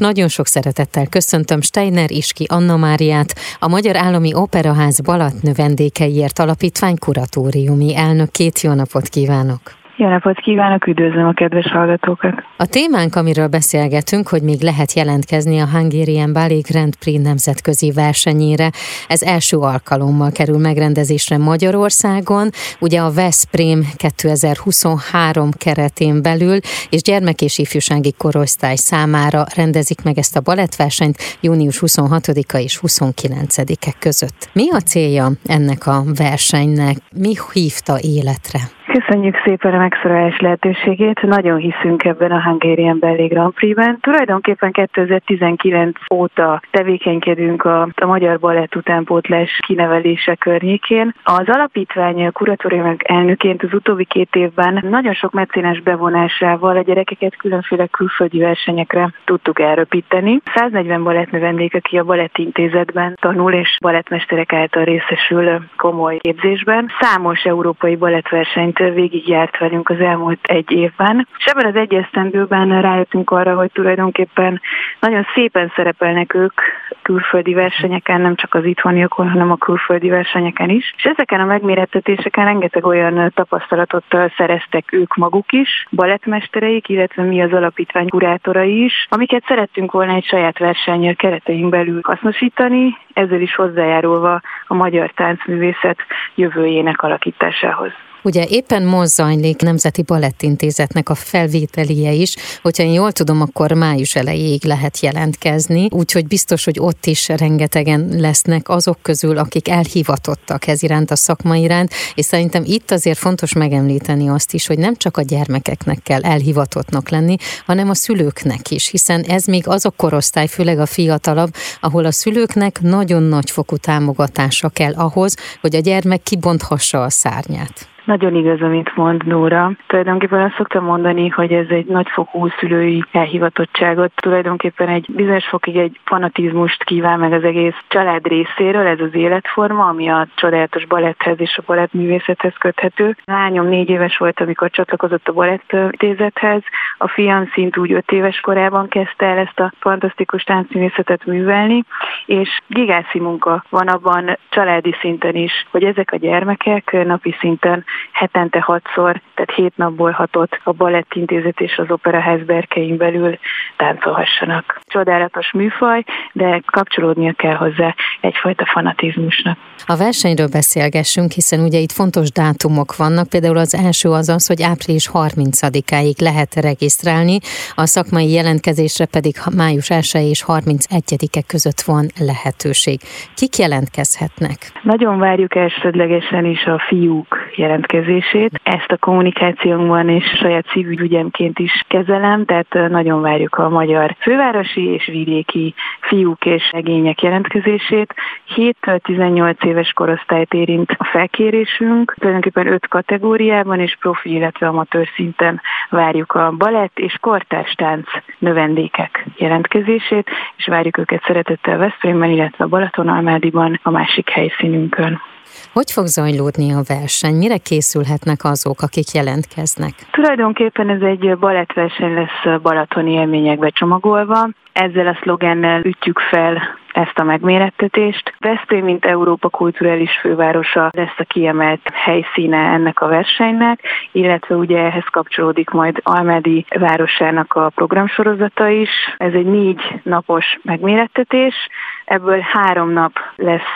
Nagyon sok szeretettel köszöntöm Steiner Iski Anna Máriát, a Magyar Állami Operaház Balat Növendékeiért Alapítvány kuratóriumi elnökét. Jó napot kívánok! Jó napot kívánok, üdvözlöm a kedves hallgatókat! A témánk, amiről beszélgetünk, hogy még lehet jelentkezni a Hungarian Ballet Grand Prix nemzetközi versenyére. Ez első alkalommal kerül megrendezésre Magyarországon, ugye a Veszprém 2023 keretén belül, és gyermek és ifjúsági korosztály számára rendezik meg ezt a balettversenyt június 26-a és 29-e között. Mi a célja ennek a versenynek? Mi hívta életre? Köszönjük szépen a megszorolás lehetőségét. Nagyon hiszünk ebben a Hungarian Ballet Grand Prix-ben. Tulajdonképpen 2019 óta tevékenykedünk a, a Magyar Balett utánpótlás kinevelése környékén. Az alapítvány kuratórium elnöként az utóbbi két évben nagyon sok mecénás bevonásával a gyerekeket különféle külföldi versenyekre tudtuk elröpíteni. 140 balettnövendék, aki a balettintézetben tanul és balettmesterek által részesül komoly képzésben. Számos európai balettversenyt végigjárt velünk az elmúlt egy évben. És ebben az egy esztendőben rájöttünk arra, hogy tulajdonképpen nagyon szépen szerepelnek ők külföldi versenyeken, nem csak az itthoniokon, hanem a külföldi versenyeken is. És ezeken a megmérettetéseken rengeteg olyan tapasztalatot szereztek ők maguk is, balettmestereik, illetve mi az alapítvány kurátorai is, amiket szerettünk volna egy saját verseny keretein belül hasznosítani, ezzel is hozzájárulva a magyar táncművészet jövőjének alakításához. Ugye éppen most zajlik Nemzeti Balettintézetnek a felvételie is, hogyha én jól tudom, akkor május elejéig lehet jelentkezni, úgyhogy biztos, hogy ott is rengetegen lesznek azok közül, akik elhivatottak ez iránt a szakma iránt, és szerintem itt azért fontos megemlíteni azt is, hogy nem csak a gyermekeknek kell elhivatottnak lenni, hanem a szülőknek is, hiszen ez még az a korosztály, főleg a fiatalabb, ahol a szülőknek nagyon nagy fokú támogatása kell ahhoz, hogy a gyermek kibonthassa a szárnyát. Nagyon igaz, amit mond Nóra. Tulajdonképpen azt szoktam mondani, hogy ez egy nagyfokú szülői elhivatottságot, tulajdonképpen egy bizonyos fokig egy fanatizmust kíván meg az egész család részéről, ez az életforma, ami a csodálatos baletthez és a balettművészethez köthető. Lányom négy éves volt, amikor csatlakozott a balettézethez, a fiam szint úgy öt éves korában kezdte el ezt a fantasztikus táncművészetet művelni, és gigászi munka van abban családi szinten is, hogy ezek a gyermekek napi szinten hetente hatszor, tehát hét napból hatott a Balettintézet és az Operaház berkein belül táncolhassanak. Csodálatos műfaj, de kapcsolódnia kell hozzá egyfajta fanatizmusnak. A versenyről beszélgessünk, hiszen ugye itt fontos dátumok vannak, például az első az az, hogy április 30-áig lehet regisztrálni, a szakmai jelentkezésre pedig május 1 és 31-e között van lehetőség. Kik jelentkezhetnek? Nagyon várjuk elsődlegesen is a fiúk jelentkezését jelentkezését. Ezt a kommunikációnkban és saját szívügyemként is kezelem, tehát nagyon várjuk a magyar fővárosi és vidéki fiúk és legények jelentkezését. 7-18 éves korosztályt érint a felkérésünk, tulajdonképpen öt kategóriában és profi, illetve amatőr szinten várjuk a balett és kortárs tánc növendékek jelentkezését, és várjuk őket szeretettel Veszprémben, illetve a Balatonalmádiban, a másik helyszínünkön. Hogy fog zajlódni a verseny? Mire készülhetnek azok, akik jelentkeznek? Tulajdonképpen ez egy balettverseny lesz balatoni élményekbe csomagolva. Ezzel a szlogennel ütjük fel ezt a megmérettetést. Veszprém, mint Európa kulturális fővárosa lesz a kiemelt helyszíne ennek a versenynek, illetve ugye ehhez kapcsolódik majd Almedi városának a programsorozata is. Ez egy négy napos megmérettetés, ebből három nap lesz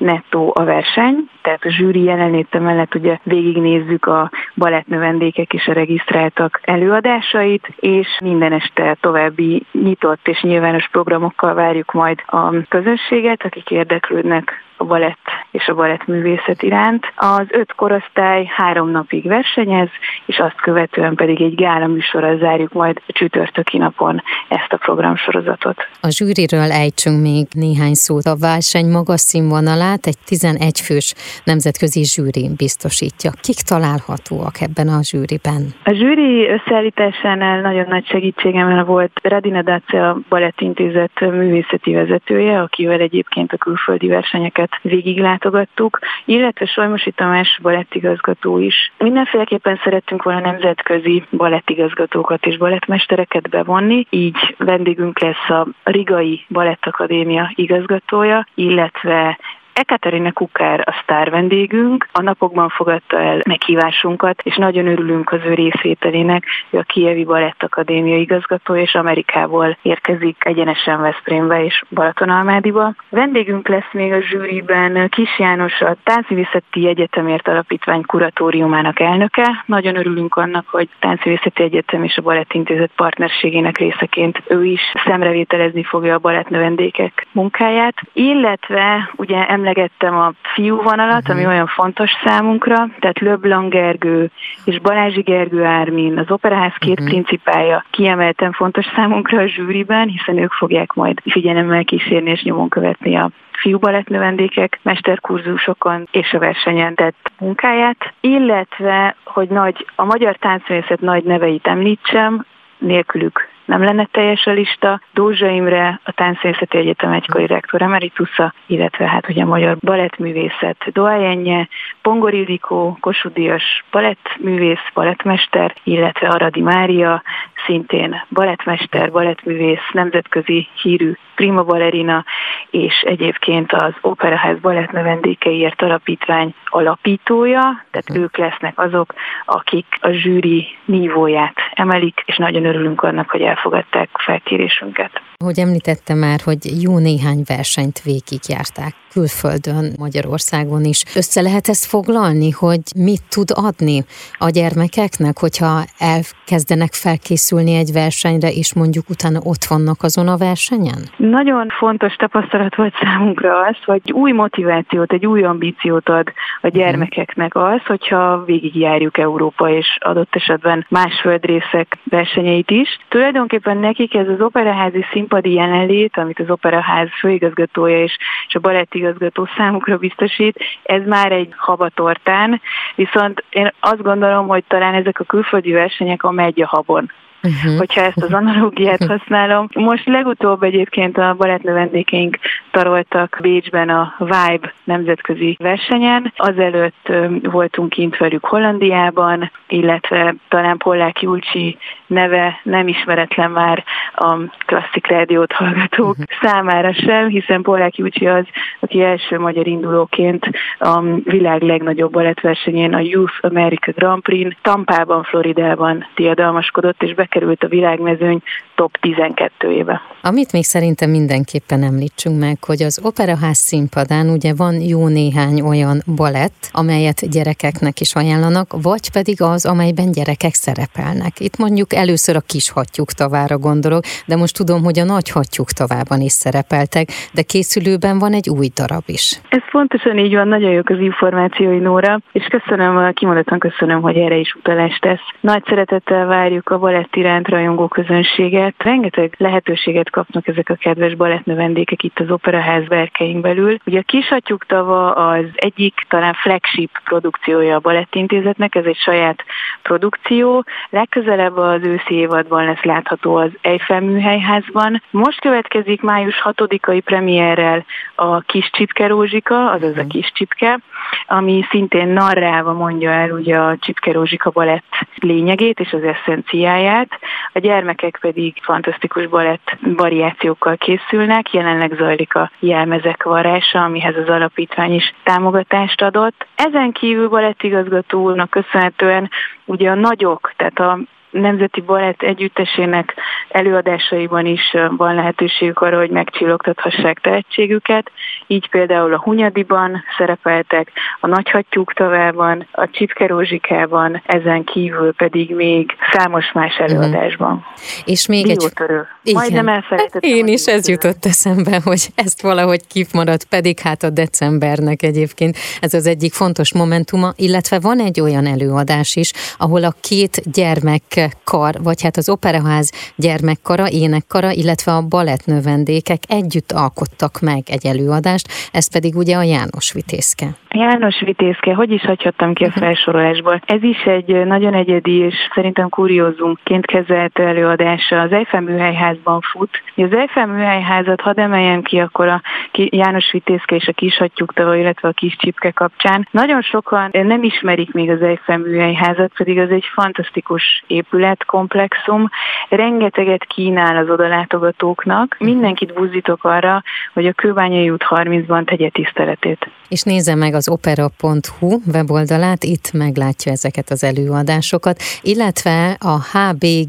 nettó a verseny, tehát a zsűri jelenléte mellett ugye végignézzük a balettnövendékek és a regisztráltak előadásait, és minden este további nyitott és nyilvános programokkal várjuk majd a közönséget, akik érdeklődnek a balett és a balettművészet iránt. Az öt korosztály három napig versenyez, és azt követően pedig egy gála műsorral zárjuk majd a csütörtöki napon ezt a programsorozatot. A zsűriről ejtsünk még néhány szót. A verseny magas színvonalát egy 11 fős nemzetközi zsűri biztosítja. Kik találhatóak ebben a zsűriben? A zsűri összeállításánál nagyon nagy segítségem volt Radina Dace, a Balettintézet művészeti vezetője, akivel egyébként a külföldi versenyeket Színpadot végiglátogattuk, illetve Solmosi Tamás balettigazgató is. Mindenféleképpen szerettünk volna nemzetközi balettigazgatókat és balettmestereket bevonni, így vendégünk lesz a Rigai Balettakadémia igazgatója, illetve Ekaterina Kukár a sztár vendégünk, a napokban fogadta el meghívásunkat, és nagyon örülünk az ő részvételének, ő a Kievi Balett Akadémia igazgató, és Amerikából érkezik egyenesen Veszprémbe és Balatonalmádiba. Vendégünk lesz még a zsűriben Kis János, a Táncművészeti Egyetemért Alapítvány kuratóriumának elnöke. Nagyon örülünk annak, hogy Táncművészeti Egyetem és a Balettintézet partnerségének részeként ő is szemrevételezni fogja a balett növendékek munkáját, illetve ugye emlegettem a fiú vonalat, ami mhm. olyan fontos számunkra, tehát Löblan Gergő és Balázsi Gergő Ármin, az Operaház két uh-huh. principája kiemelten fontos számunkra a zsűriben, hiszen ők fogják majd figyelemmel kísérni és nyomon követni a fiúbalett növendékek mesterkurzusokon és a versenyen tett munkáját, illetve, hogy nagy, a magyar táncművészet nagy neveit említsem, nélkülük nem lenne teljes a lista. Dózsa Imre, a Táncművészeti Egyetem egykori rektor emeritusza, illetve hát ugye a magyar balettművészet doajenje, Pongor Ildikó, Kossuth Díjas balettművész, balettmester, illetve Aradi Mária, szintén balettmester, balettművész, nemzetközi hírű prima ballerina, és egyébként az Operaház balett növendékeiért alapítvány alapítója, tehát uh-huh. ők lesznek azok, akik a zsűri nívóját emelik, és nagyon örülünk annak, hogy elfogadták felkérésünket. Hogy említette már, hogy jó néhány versenyt végigjárták külföldön, Magyarországon is. Össze lehet ezt foglalni, hogy mit tud adni a gyermekeknek, hogyha elkezdenek felkészülni egy versenyre, és mondjuk utána ott vannak azon a versenyen? Nagyon fontos tapasztalat volt számunkra az, hogy új motivációt, egy új ambíciót ad a mhm. gyermekeknek az, hogyha végigjárjuk Európa és adott esetben más földrészek versenyeit is. Tulajdonképpen nekik ez az operaházi színpadi jelenlét, amit az operaház főigazgatója és, és a baletti igazgató számukra biztosít, ez már egy habatortán, viszont én azt gondolom, hogy talán ezek a külföldi versenyek a megy a habon uh-huh. hogyha ezt az analógiát használom. Most legutóbb egyébként a balettnövendékeink taroltak Bécsben a Vibe nemzetközi versenyen. Azelőtt voltunk kint velük Hollandiában, illetve talán Pollák Julcsi neve nem ismeretlen már a klasszik rádiót hallgatók uh-huh. számára sem, hiszen Pollák Julcsi az, aki első magyar indulóként a világ legnagyobb balettversenyén, a Youth America Grand Prix-n, Tampában, Floridában diadalmaskodott, és be bekerült a világmezőny top 12-ébe. Amit még szerintem mindenképpen említsünk meg, hogy az Operaház színpadán ugye van jó néhány olyan balett, amelyet gyerekeknek is ajánlanak, vagy pedig az, amelyben gyerekek szerepelnek. Itt mondjuk először a kis hattyúk tavára gondolok, de most tudom, hogy a nagy hattyúk tavában is szerepeltek, de készülőben van egy új darab is. Ez pontosan így van, nagyon jók az információi Nóra, és köszönöm, kimondottan köszönöm, hogy erre is utalást tesz. Nagy szeretettel várjuk a balett iránt rajongó közönséget. Rengeteg lehetőséget kapnak ezek a kedves balettnövendékek itt az Operaház berkeink belül. Ugye a Kisatyuk tava az egyik talán flagship produkciója a Balettintézetnek, ez egy saját produkció. Legközelebb az őszi évadban lesz látható az Eiffel műhelyházban. Most következik május 6-ai premierrel a Kis Csipke Rózsika, azaz a mhm. Kis Csipke, ami szintén narrálva mondja el ugye a Csipke Rózsika balett lényegét és az eszenciáját. A gyermekek pedig fantasztikus balett variációkkal készülnek, jelenleg zajlik a jelmezek varása, amihez az alapítvány is támogatást adott. Ezen kívül balettigazgatónak köszönhetően ugye a nagyok, tehát a Nemzeti Balett Együttesének előadásaiban is van lehetőségük arra, hogy megcsillogtathassák tehetségüket. Így például a Hunyadiban szerepeltek, a Nagyhattyúk tavában, a Csipke Rózsikában, ezen kívül pedig még számos más mhm. előadásban. Uh-huh. És még Biótörő. egy... Majdnem elfelejtettem. Én is ez jutott eszembe, hogy ezt valahogy kifmaradt, pedig hát a decembernek egyébként ez az egyik fontos momentuma, illetve van egy olyan előadás is, ahol a két gyermek kar, vagy hát az operaház gyermekkara, énekkara, illetve a balett növendékek együtt alkottak meg egy előadást, ez pedig ugye a János Vitézke. János Vitézke, hogy is hagyhattam ki a felsorolásból? Ez is egy nagyon egyedi és szerintem kuriózumként kezelt előadása. Az Eiffel műhelyházban fut. Az Eiffel műhelyházat, hadd emeljem ki akkor a János Vitézke és a kis hattyúktava, illetve a kis csipke kapcsán. Nagyon sokan nem ismerik még az Eiffel műhelyházat, pedig az egy fantasztikus épületkomplexum. Rengeteget kínál az odalátogatóknak. Mindenkit buzdítok arra, hogy a Kőbányai út 30-ban tegye tiszteletét. És nézze meg az opera.hu weboldalát, itt meglátja ezeket az előadásokat, illetve a hbgpv.hu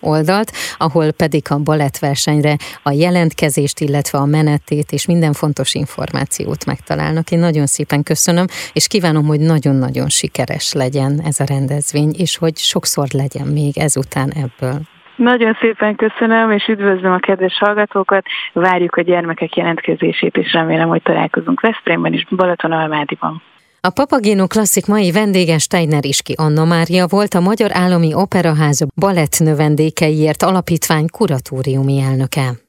oldalt, ahol pedig a balettversenyre a jelentkezést, illetve a menetét és minden fontos információt megtalálnak. Én nagyon szépen köszönöm, és kívánom, hogy nagyon-nagyon sikeres legyen ez a rendezvény, és hogy sokszor legyen még ezután ebből. Nagyon szépen köszönöm, és üdvözlöm a kedves hallgatókat. Várjuk a gyermekek jelentkezését, és remélem, hogy találkozunk Veszprémben és Balaton-Almádiban. A Papagéno Klasszik mai vendége Steiner Iski Anna Mária volt a Magyar Állami Operaház balett növendékeiért alapítvány kuratóriumi elnöke.